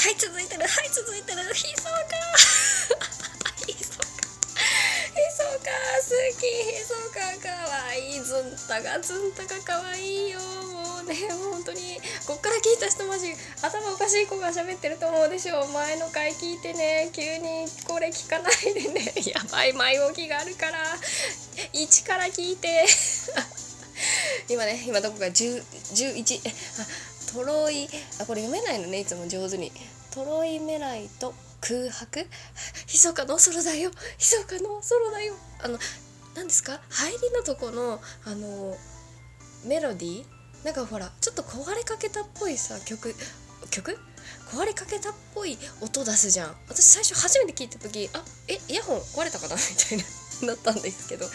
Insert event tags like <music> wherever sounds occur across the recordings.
はい続いてる。はい続いてる。ひそかひそかひそか好き。ひそかかわいい。ずんたがずんたがかわいいよ。もうね本当にこっから聞いた人マジ頭おかしい子が喋ってると思うでしょう。前の回聞いてね急にこれ聞かないでね。<laughs> やばい前置きがあるから。1から聞いて。<laughs> 今ね今どこか10 11えあトロイあこれ読めないのねいつも上手に。トロイメライと空白？ひそかのソロだよ。ひそかのソロだよ。あの何ですか？入りのとこのあのメロディー？なんかほらちょっと壊れかけたっぽいさ曲曲？壊れかけたっぽい音出すじゃん。私最初初めて聞いた時あえイヤホン壊れたかな？<laughs> みたいな。なったんですけど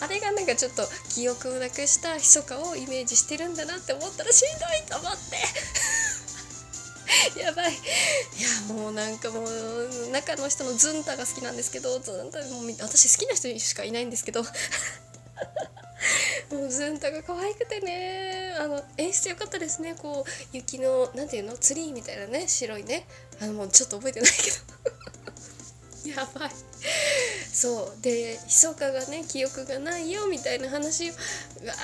あれがなんかちょっと記憶をなくした密かをイメージしてるんだなって思ったらしんどいと思って。<laughs> やばい。いやもうなんかもう中の人のズンタが好きなんですけどズンタもう私好きな人しかいないんですけど。<laughs> もうズンタが可愛くてね。あの演出良かったですね。こう雪のなんていうの？ツリーみたいなね白いね。あのもうちょっと覚えてないけど。<laughs> やばい。そう。で密かがね記憶がないよみたいな話が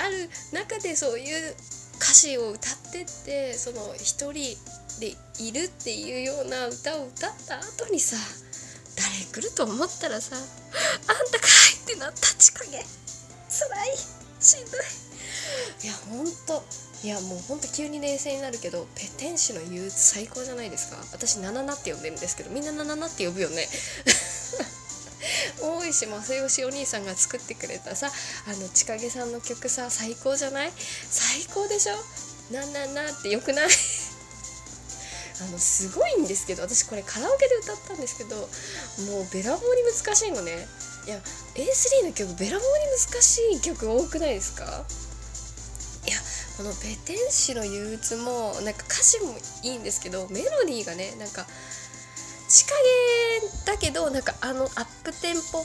ある中でそういう歌詞を歌ってってその一人でいるっていうような歌を歌った後にさ誰来ると思ったらさ「あんたかい!」ってなったちかげつらいしんどい。いやほんと。いやもうほんと急に冷静になるけどペテン師の憂鬱最高じゃないですか。私ナナナって呼んでるんですけどみんなナナナって呼ぶよね。大石正義お兄さんが作ってくれたさあの千景さんの曲さ最高じゃない？最高でしょ？なんなんなってよくない？<laughs> あのすごいんですけど私これカラオケで歌ったんですけどもうべらぼうに難しいのね。いや A3 の曲べらぼうに難しい曲多くないですか？いやこの「ペテン師の憂鬱」もなんか歌詞もいいんですけどメロディーがねなんか近げだけどなんかあのアップテンポっ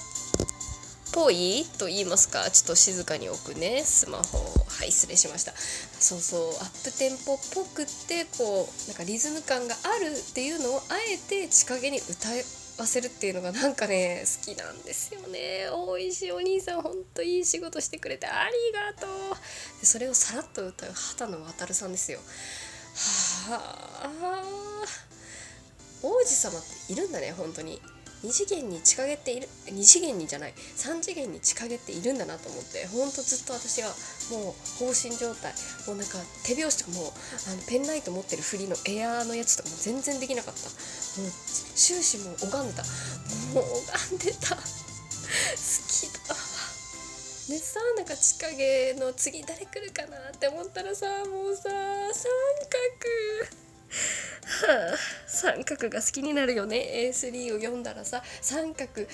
ぽい？と言いますか？ちょっと静かに置くね。スマホはい失礼しました。そうそうアップテンポっぽくってこうなんかリズム感があるっていうのをあえて近げに歌わせるっていうのがなんかね好きなんですよね。大石お兄さんほんといい仕事してくれてありがとう。でそれをさらっと歌う畑野渉さんですよ。はあ。王子様っているんだね本当に。2次元に近げている2次元にじゃない3次元に近げているんだなと思ってほんとずっと私はもう放心状態もうなんか手拍子とかもあのペンライト持ってる振りのエアーのやつとかも全然できなかった。もう終始もう拝んでた。もう拝んでた。好きだ。でさなんか千景の次誰来るかなって思ったらさもうさ三角。はあ、三角が好きになるよね。A3 を読んだらさ三角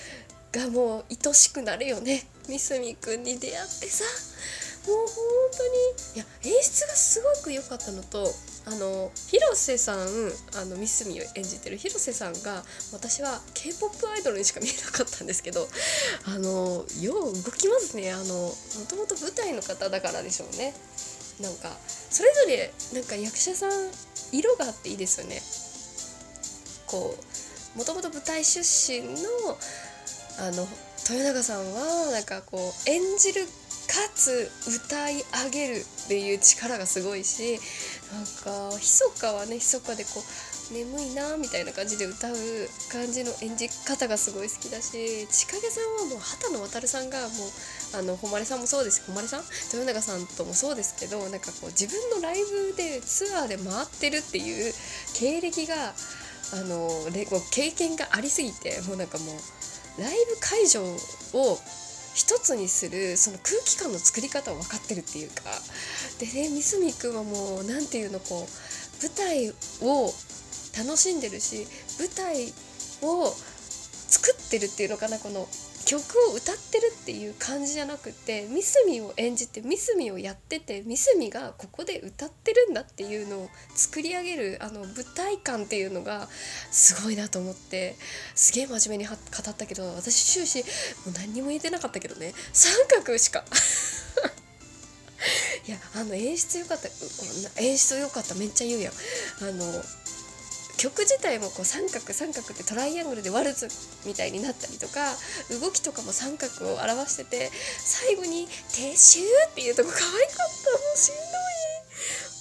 がもう愛しくなるよね。三角くんに出会ってさ。もう本当に。いや演出がすごく良かったのとあの広瀬さんあの三角を演じてる広瀬さんが私は k p o p アイドルにしか見えなかったんですけどあのよう動きますね。あのもともと舞台の方だからでしょうね。なんかそれぞれなんか役者さん色があっていいですよね。こうもともと舞台出身のあの豊永さんはなんかこう演じるかつ歌い上げるっていう力がすごいしなんか密かはねひそかでこう眠いなみたいな感じで歌う感じの演じ方がすごい好きだし千景さんはもう畑野渉さんがもうあの誉さんもそうです。誉さん豊永さんともそうですけどなんかこう自分のライブでツアーで回ってるっていう経歴があの経験がありすぎてもうなんかもうライブ会場を一つにするその空気感の作り方を分かってるっていうか。でね三角くんはもう何ていうのこう舞台を楽しんでるし舞台を作ってるっていうのかなこの曲を歌ってるっていう感じじゃなくてミスミを演じてミスミをやっててミスミがここで歌ってるんだっていうのを作り上げるあの舞台感っていうのがすごいなと思ってすげえ真面目に語ったけど私終始もう何にも言えてなかったけどね三角しか。<laughs> いやあの演出よかった演出よかっためっちゃ言うやん。あの曲自体もこう三角三角ってトライアングルでワルツみたいになったりとか動きとかも三角を表してて最後に「撤収」っていうとこ可愛かった。もうしんどい。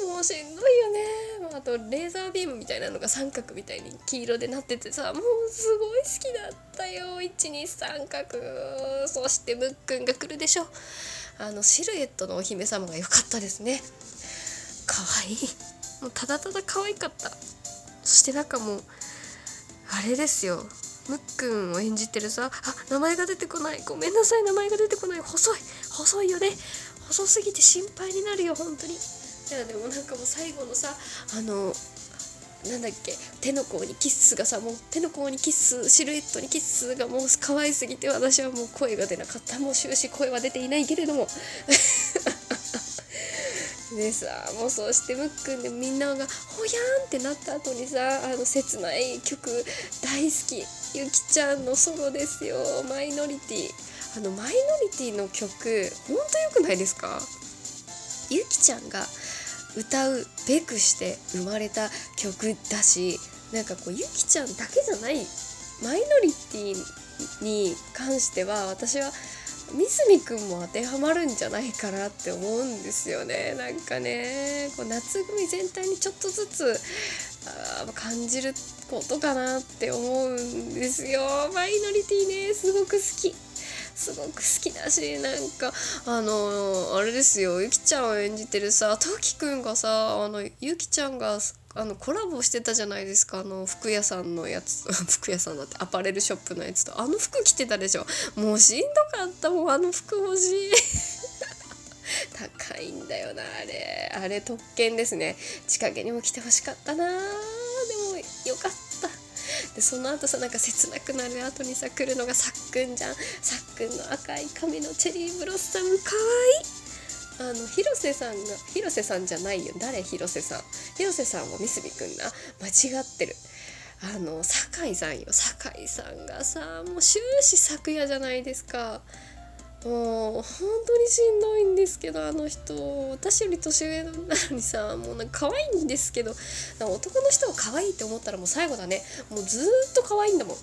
もうしんどいよね。あとレーザービームみたいなのが三角みたいに黄色でなっててさもうすごい好きだったよ。123角。そしてムックンが来るでしょ。あのシルエットのお姫様が良かったですね。可愛い。もうただただ可愛かった。そしてなんかもうあれですよ。ムックンを演じてるさ。あ名前が出てこない。ごめんなさい。名前が出てこない。細い。細いよね。細すぎて心配になるよ。本当に。いやでもなんかもう最後のさあのなんだっけ。手の甲にキッスがさもう手の甲にキッスシルエットにキッスがもう可愛すぎて私はもう声が出なかった。もう終始声は出ていないけれども。でさもうそうしてムックンでみんながほやんってなった後にさあの切ない曲大好きゆきちゃんのソロですよマイノリティ。あのマイノリティの曲ほんとよくないですか？ゆきちゃんが歌うべくして生まれた曲だしなんかこうゆきちゃんだけじゃないマイノリティに関しては私は三角くんも当てはまるんじゃないかなって思うんですよね。なんかねこう夏組全体にちょっとずつあ感じることかなって思うんですよ。マイノリティねすごく好き。すごく好きだしなんかあのあれですよゆきちゃんを演じてるさときくんがさあのゆきちゃんがあのコラボしてたじゃないですかあの服屋さんのやつ <laughs> 服屋さんだってアパレルショップのやつと。あの服着てたでしょ。もうしんどかった。もんあの服欲しい。<laughs> 高いんだよなあれ。あれ特権ですね。千景にも来てほしかったな。でもよかった。でその後さなんか切なくなる後にさ来るのがさっくんじゃん。さっくんの赤い髪のチェリーブロッサムかわいい。あの広瀬さんが広瀬さんじゃないよ。誰広瀬さん？広瀬さんは三角くんな。間違ってる。あの酒井さんよ。酒井さんがさもう終始昨夜じゃないですか。もう本当にしんどいんですけどあの人私より年上なのにさもうなんか可愛いんですけど男の人を可愛いって思ったらもう最後だね。もうずっと可愛いんだもん。<laughs>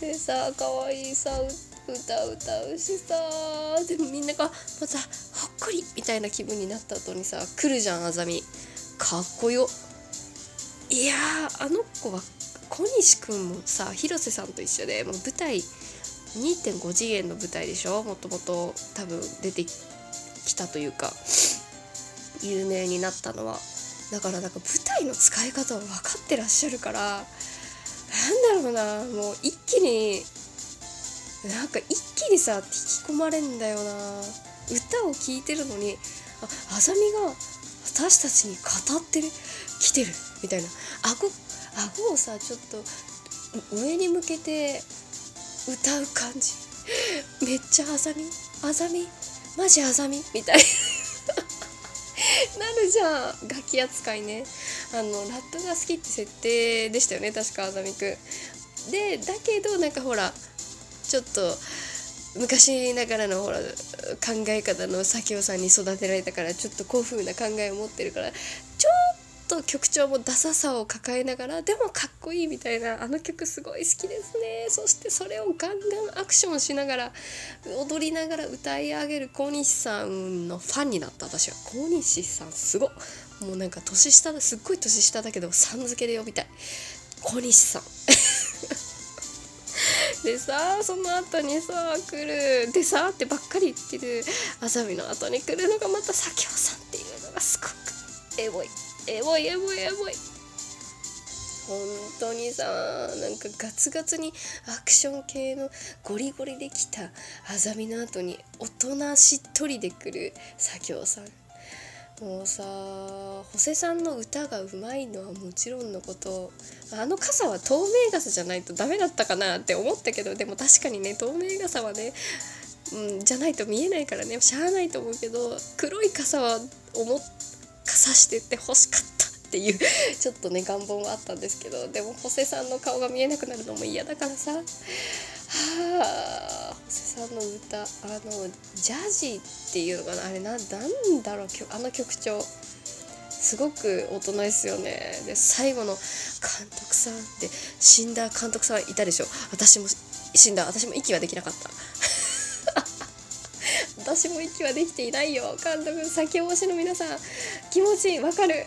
でさ可愛いさ歌歌うしさでもみんながまたほっこりみたいな気分になった後にさ来るじゃんあざみ。かっこよ。いやあの子は小西くんもさ広瀬さんと一緒でもう舞台2.5次元の舞台でしょ？もともと多分出てきたというか。有名になったのは。だからなんか舞台の使い方を分かってらっしゃるから。なんだろうな。もう一気になんか一気にさ引き込まれんだよな。歌を聴いてるのにああざみが私たちに語ってる来てるみたいな。顎顎をさちょっと上に向けて歌う感じ。めっちゃあざみ。あざみ？マジあざみ？みたいな。<laughs> るじゃん。楽器扱いね。あのラップが好きって設定でしたよね。確かあざみくん。でだけどなんかほらちょっと昔ながらのほら考え方の佐京さんに育てられたからちょっと古風な考えを持ってるからと曲調もダサさを抱えながらでもかっこいいみたいなあの曲すごい好きですね。そしてそれをガンガンアクションしながら踊りながら歌い上げる小西さんのファンになった。私は。小西さんすごもうなんか年下だ。すっごい年下だけどさん付けで呼びたい。小西さん。<laughs> でさその後にさ来る。でさってばっかり言ってる。あさみの後に来るのがまた佐京さんっていうのがすごくエモい。エモいエモいエモい。本当にさなんかガツガツにアクション系のゴリゴリできたあざみの後に大人しっとりで来る佐京さん。もうさホセさんの歌がうまいのはもちろんのことあの傘は透明傘じゃないとダメだったかなって思ったけどでも確かにね透明傘はね、うん、じゃないと見えないからねしゃあないと思うけど黒い傘は思傘してって欲しかったっていう <laughs> ちょっとね願望はあったんですけどでもホセさんの顔が見えなくなるのも嫌だからさ。はあホセさんの歌あのジャジーっていうのかなあれななんだろうあの曲調。すごく大人ですよね。で最後の監督さんって死んだ監督さんいたでしょ。私も死んだ私も息はできなかった。私も息はできていないよ。監督先押しの皆さん気持ちわかる。<laughs>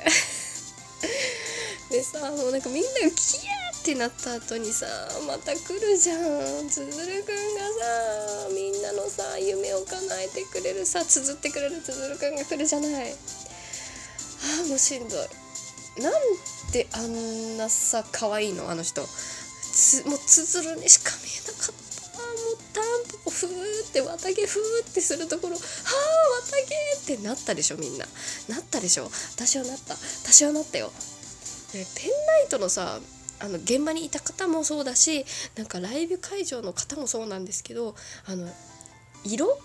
でさもうなんかみんながキヤーってなった後にさまた来るじゃん。つづるくんがさみんなのさ夢を叶えてくれる。さ綴ってくれる。つづるくんが来るじゃない。ああもうしんどい。なんであんなさ可愛いの？あの人。つもうつづるにしか見えなかったもうタンポポふーって綿毛ふーってするところはあ綿毛ってなったでしょみんな。なったでしょ。私はなった。私はなったよ。ペンライトのさあの現場にいた方もそうだしなんかライブ会場の方もそうなんですけどあの色？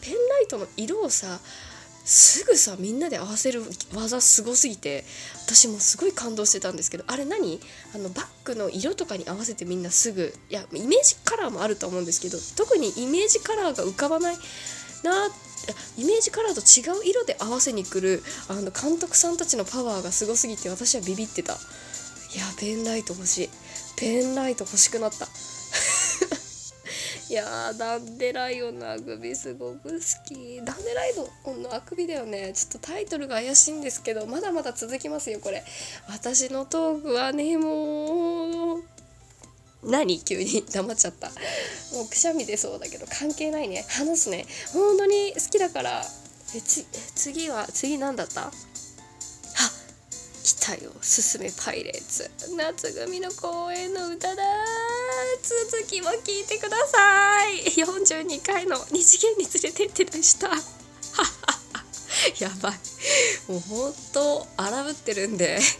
ペンライトの色をさすぐさみんなで合わせる技すごすぎて私もすごい感動してたんですけどあれ何？あのバッグの色とかに合わせてみんなすぐいやイメージカラーもあると思うんですけど特にイメージカラーが浮かばないなイメージカラーと違う色で合わせに来るあの監督さんたちのパワーがすごすぎて私はビビってた。いやペンライト欲しい。ペンライト欲しくなった。いやーダンデライオンのあくびすごく好き。ダンデライオンのあくびだよね。ちょっとタイトルが怪しいんですけどまだまだ続きますよこれ。私のトークはねもう。何？急に黙っちゃった。もうくしゃみ出そうだけど関係ないね。話すね。本当に好きだから。えち次は次何だった？あ来たよ「すすめパイレーツ」夏組の公演の歌だ。続きも聞いてください。42回の二次元に連れてってでした。<laughs> やばい。もうほんと荒ぶってるんで。